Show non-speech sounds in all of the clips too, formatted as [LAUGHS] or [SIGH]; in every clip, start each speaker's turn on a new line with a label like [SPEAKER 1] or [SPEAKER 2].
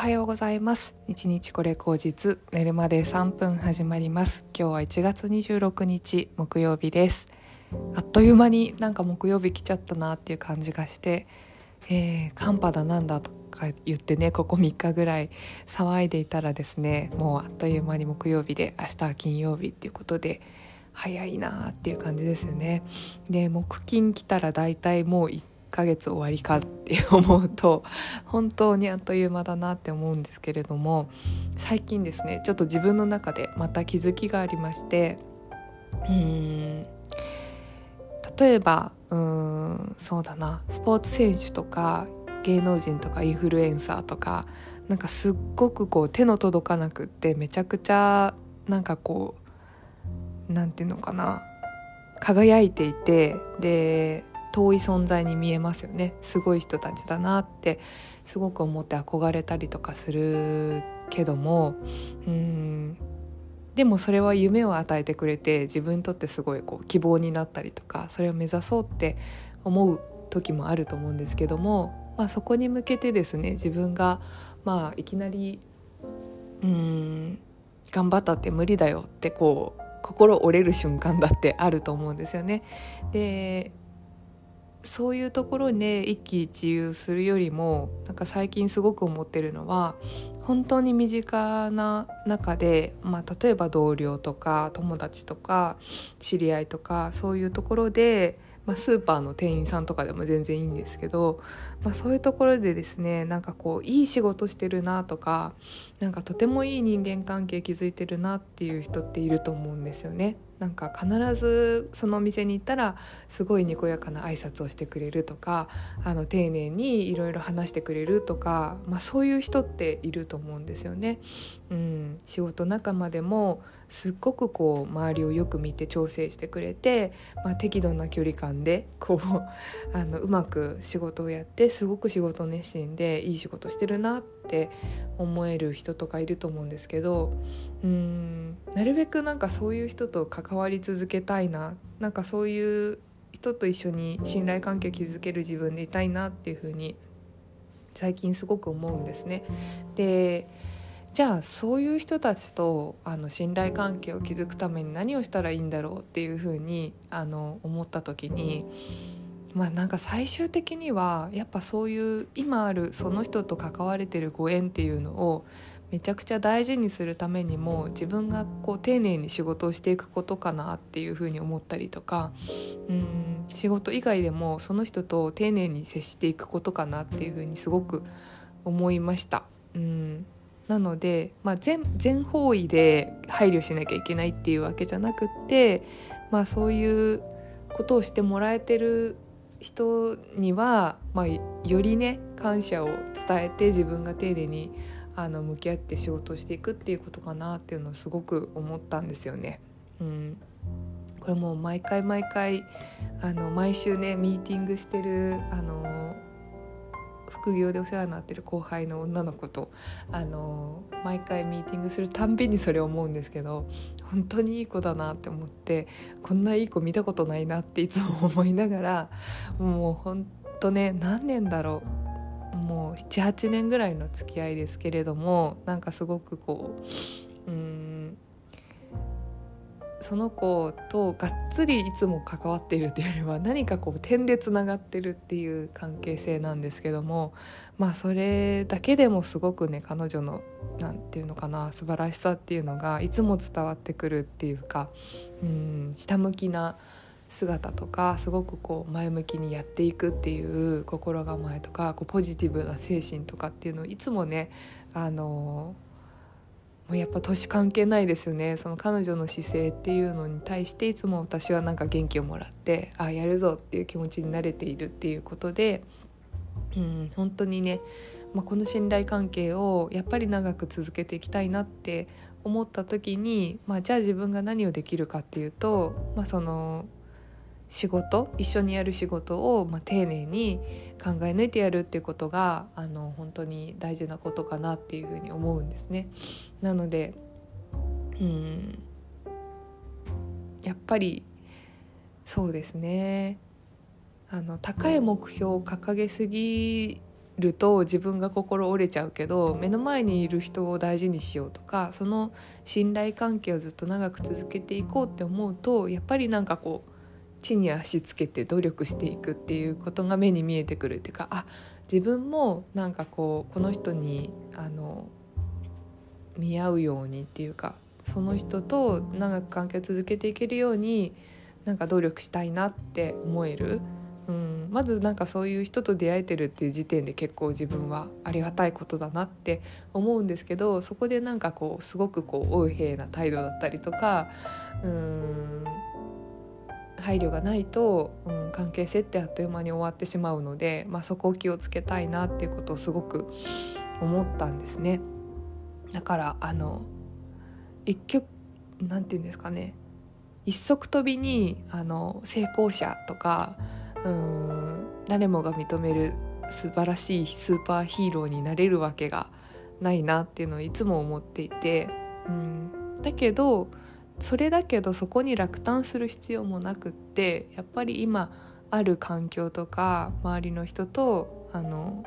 [SPEAKER 1] はようございます。日日これ口実寝るまで3分始まります。今日は1月26日木曜日です。あっという間になんか木曜日来ちゃったなっていう感じがしてえー、寒波だなんだとか言ってねここ3日ぐらい騒いでいたらですねもうあっという間に木曜日で明日は金曜日っていうことで早いなっていう感じですよね。で木金来たら大体もう1ヶ月終わりかって思うと本当にあっという間だなって思うんですけれども最近ですねちょっと自分の中でまた気づきがありましてうん例えばうんそうだなスポーツ選手とか芸能人とかインフルエンサーとかなんかすっごくこう手の届かなくってめちゃくちゃなんかこうなんていうのかな輝いていてで遠い存在に見えますよねすごい人たちだなってすごく思って憧れたりとかするけどもうんでもそれは夢を与えてくれて自分にとってすごいこう希望になったりとかそれを目指そうって思う時もあると思うんですけども、まあ、そこに向けてですね自分がまあいきなりうん頑張ったって無理だよってこう心折れる瞬間だってあると思うんですよね。でそういうところで一喜一憂するよりもなんか最近すごく思ってるのは本当に身近な中で、まあ、例えば同僚とか友達とか知り合いとかそういうところで、まあ、スーパーの店員さんとかでも全然いいんですけど、まあ、そういうところでですねなんかこういい仕事してるなとかなんかとてもいい人間関係築いてるなっていう人っていると思うんですよね。なんか必ずそのお店に行ったらすごいにこやかな挨拶をしてくれるとかあの丁寧にいろいろ話してくれるとか、まあ、そういう人っていると思うんですよね。うん、仕事仲間でもすっごくこう周りをよく見て調整してくれて、まあ、適度な距離感でこう [LAUGHS] あのうまく仕事をやってすごく仕事熱心でいい仕事してるなって思える人とかいると思うんですけどうんなるべくなんかそういう人と関わり続けたいななんかそういう人と一緒に信頼関係を築ける自分でいたいなっていうふうに最近すごく思うんですね。でじゃあそういう人たちとあの信頼関係を築くために何をしたらいいんだろうっていうふうにあの思った時にまあなんか最終的にはやっぱそういう今あるその人と関われてるご縁っていうのをめちゃくちゃ大事にするためにも自分がこう丁寧に仕事をしていくことかなっていうふうに思ったりとかうん仕事以外でもその人と丁寧に接していくことかなっていうふうにすごく思いました。うんなので、まあ全、全方位で配慮しなきゃいけないっていうわけじゃなくって、まあ、そういうことをしてもらえてる人には、まあ、よりね感謝を伝えて自分が丁寧にあの向き合って仕事をしていくっていうことかなっていうのをすごく思ったんですよね。うん、これも毎回毎回あの毎週ねミーティングしてるあの副業でお世話になってる後輩の女の子とあの毎回ミーティングするたんびにそれ思うんですけど本当にいい子だなって思ってこんないい子見たことないなっていつも思いながらもうほんとね何年だろうもう78年ぐらいの付き合いですけれどもなんかすごくこううんその子とがっつりいつも関わっているというよりは何かこう点でつながってるっていう関係性なんですけどもまあそれだけでもすごくね彼女の何て言うのかな素晴らしさっていうのがいつも伝わってくるっていうかうんひたむきな姿とかすごくこう前向きにやっていくっていう心構えとかこうポジティブな精神とかっていうのをいつもねあのもうやっぱ年関係ないですよね。その彼女の姿勢っていうのに対していつも私はなんか元気をもらってあやるぞっていう気持ちになれているっていうことで、うん、本当にね、まあ、この信頼関係をやっぱり長く続けていきたいなって思った時に、まあ、じゃあ自分が何をできるかっていうと、まあ、その仕事一緒にやる仕事を、まあ、丁寧に考え抜いてやるっていうことがあの本当に大事なことかなっていうふうに思うんですね。なのでうんやっぱりそうですねあの高い目標を掲げすぎると自分が心折れちゃうけど目の前にいる人を大事にしようとかその信頼関係をずっと長く続けていこうって思うとやっぱりなんかこう地に足つけて努力していくっていうことが目に見えてくるっていうかあ自分もなんかこうこの人にあの見合うようにっていうかその人と長く関係を続けていけるようになんか努力したいなって思える。うん、まずなんかそういう人と出会えてるっていう時点で結構自分はありがたいことだなって思うんですけどそこでなんかこうすごくこう横柄な態度だったりとかうん配慮がないと、うん、関係性ってあっという間に終わってしまうので、まあ、そこを気をつけたいなっていうことをすごく思ったんですね。だからあの一曲なんて言うんですかね一足飛びにあの成功者とかうん誰もが認める素晴らしいスーパーヒーローになれるわけがないなっていうのをいつも思っていて、うん、だけどそれだけどそこに落胆する必要もなくってやっぱり今ある環境とか周りの人とあの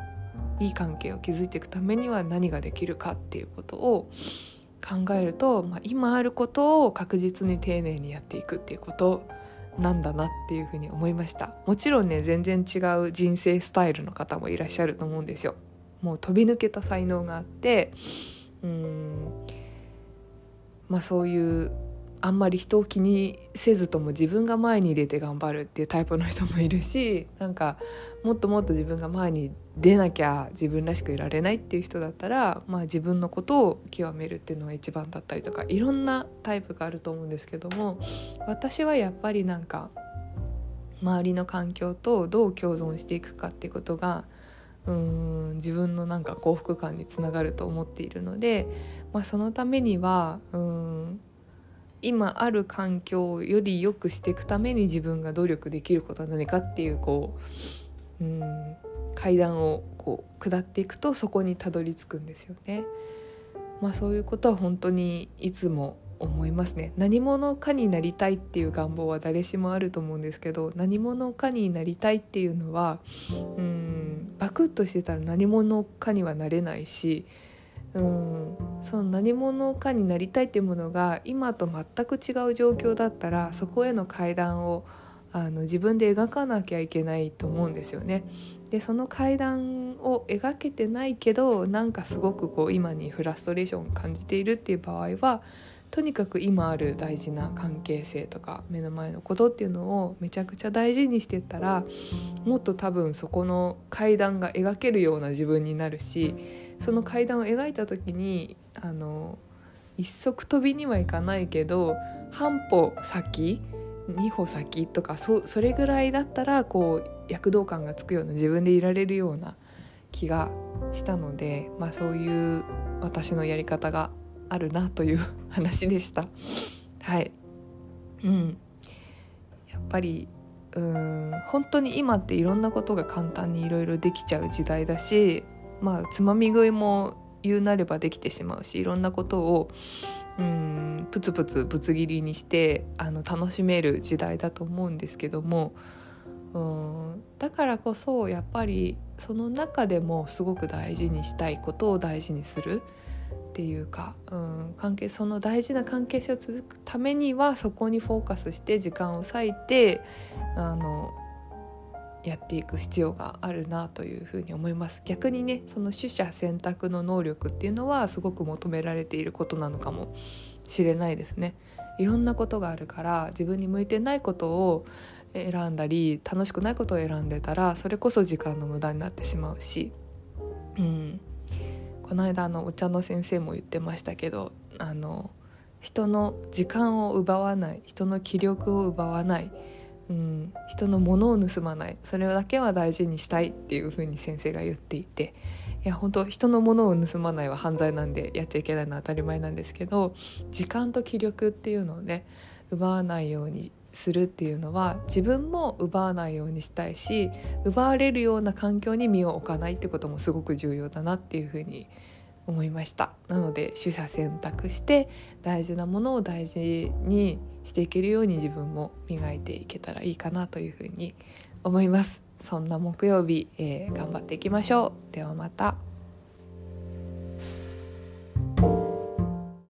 [SPEAKER 1] いい関係を築いていくためには何ができるかっていうことを考えると、まあ、今あることを確実に丁寧にやっていくっていうことなんだなっていうふうに思いました。もちろんね全然違う人生スタイルの方もいらっしゃると思うんですよ。もう飛び抜けた才能があってうんまあそういうあんまり人を気にせずとも自分が前に出て頑張るっていうタイプの人もいるしなんかもっともっと自分が前に出なきゃ自分らしくいられないっていう人だったら、まあ、自分のことを極めるっていうのが一番だったりとかいろんなタイプがあると思うんですけども私はやっぱりなんか周りの環境とどう共存していくかっていうことがうん自分のなんか幸福感につながると思っているので、まあ、そのためにはうん今ある環境をより良くしていくために自分が努力できることは何かっていうこううん階段をこう下っていくとそこにたどり着くんですよね。まあそういうことは本当にいつも思いますね何者かになりたいっていう願望は誰しもあると思うんですけど何者かになりたいっていうのはうんバクッとしてたら何者かにはなれないしうんその何者かになりたいっていうものが今と全く違う状況だったらそこへの階段をあの自分で描かなきゃいけないと思うんですよね。でその階段を描けてないけどなんかすごくこう今にフラストレーションを感じているっていう場合はとにかく今ある大事な関係性とか目の前のことっていうのをめちゃくちゃ大事にしてったらもっと多分そこの階段が描けるような自分になるしその階段を描いた時にあの一足飛びにはいかないけど半歩先2歩先とかそそれぐらいだったらこう躍動感がつくような自分でいられるような気がしたので、まあ、そういう私のやり方があるなという [LAUGHS] 話でした。はいうん、やっぱりうん本当に今っていろんなことが簡単にいろいろできちゃう時代だしまあつまみ食いも言うなればできてしまうしいろんなことをうんプツプツぶつ切りにしてあの楽しめる時代だと思うんですけどもうんだからこそやっぱりその中でもすごく大事にしたいことを大事にするっていうか、うん、関係その大事な関係性を続くためにはそこにフォーカスして時間を割いてあのやっていく必要があるなというふうに思います。逆にねその取捨選択の能力っていうのはすごく求められていることなのかもしれないですね。いろんなことがあるから自分に向いてないことを選んだり楽しくないことを選んでたらそれこそ時間の無駄になってしまうし、うん、この間のお茶の先生も言ってましたけどあの人の時間を奪わない人の気力を奪わないうん、人のものを盗まない。それだけは大事にしたいっていうふうに先生が言っていて。いや本当人のものを盗まないは犯罪なんでやっちゃいけないのは当たり前なんですけど時間と気力っていうのをね奪わないようにするっていうのは自分も奪わないようにしたいし奪われるような環境に身を置かないってこともすごく重要だなっていうふうに思いました。なので取捨選択して大事なものを大事にしていけるように自分も磨いていけたらいいかなというふうに思います。そんな木曜日、えー、頑張っていきましょう。ではまた。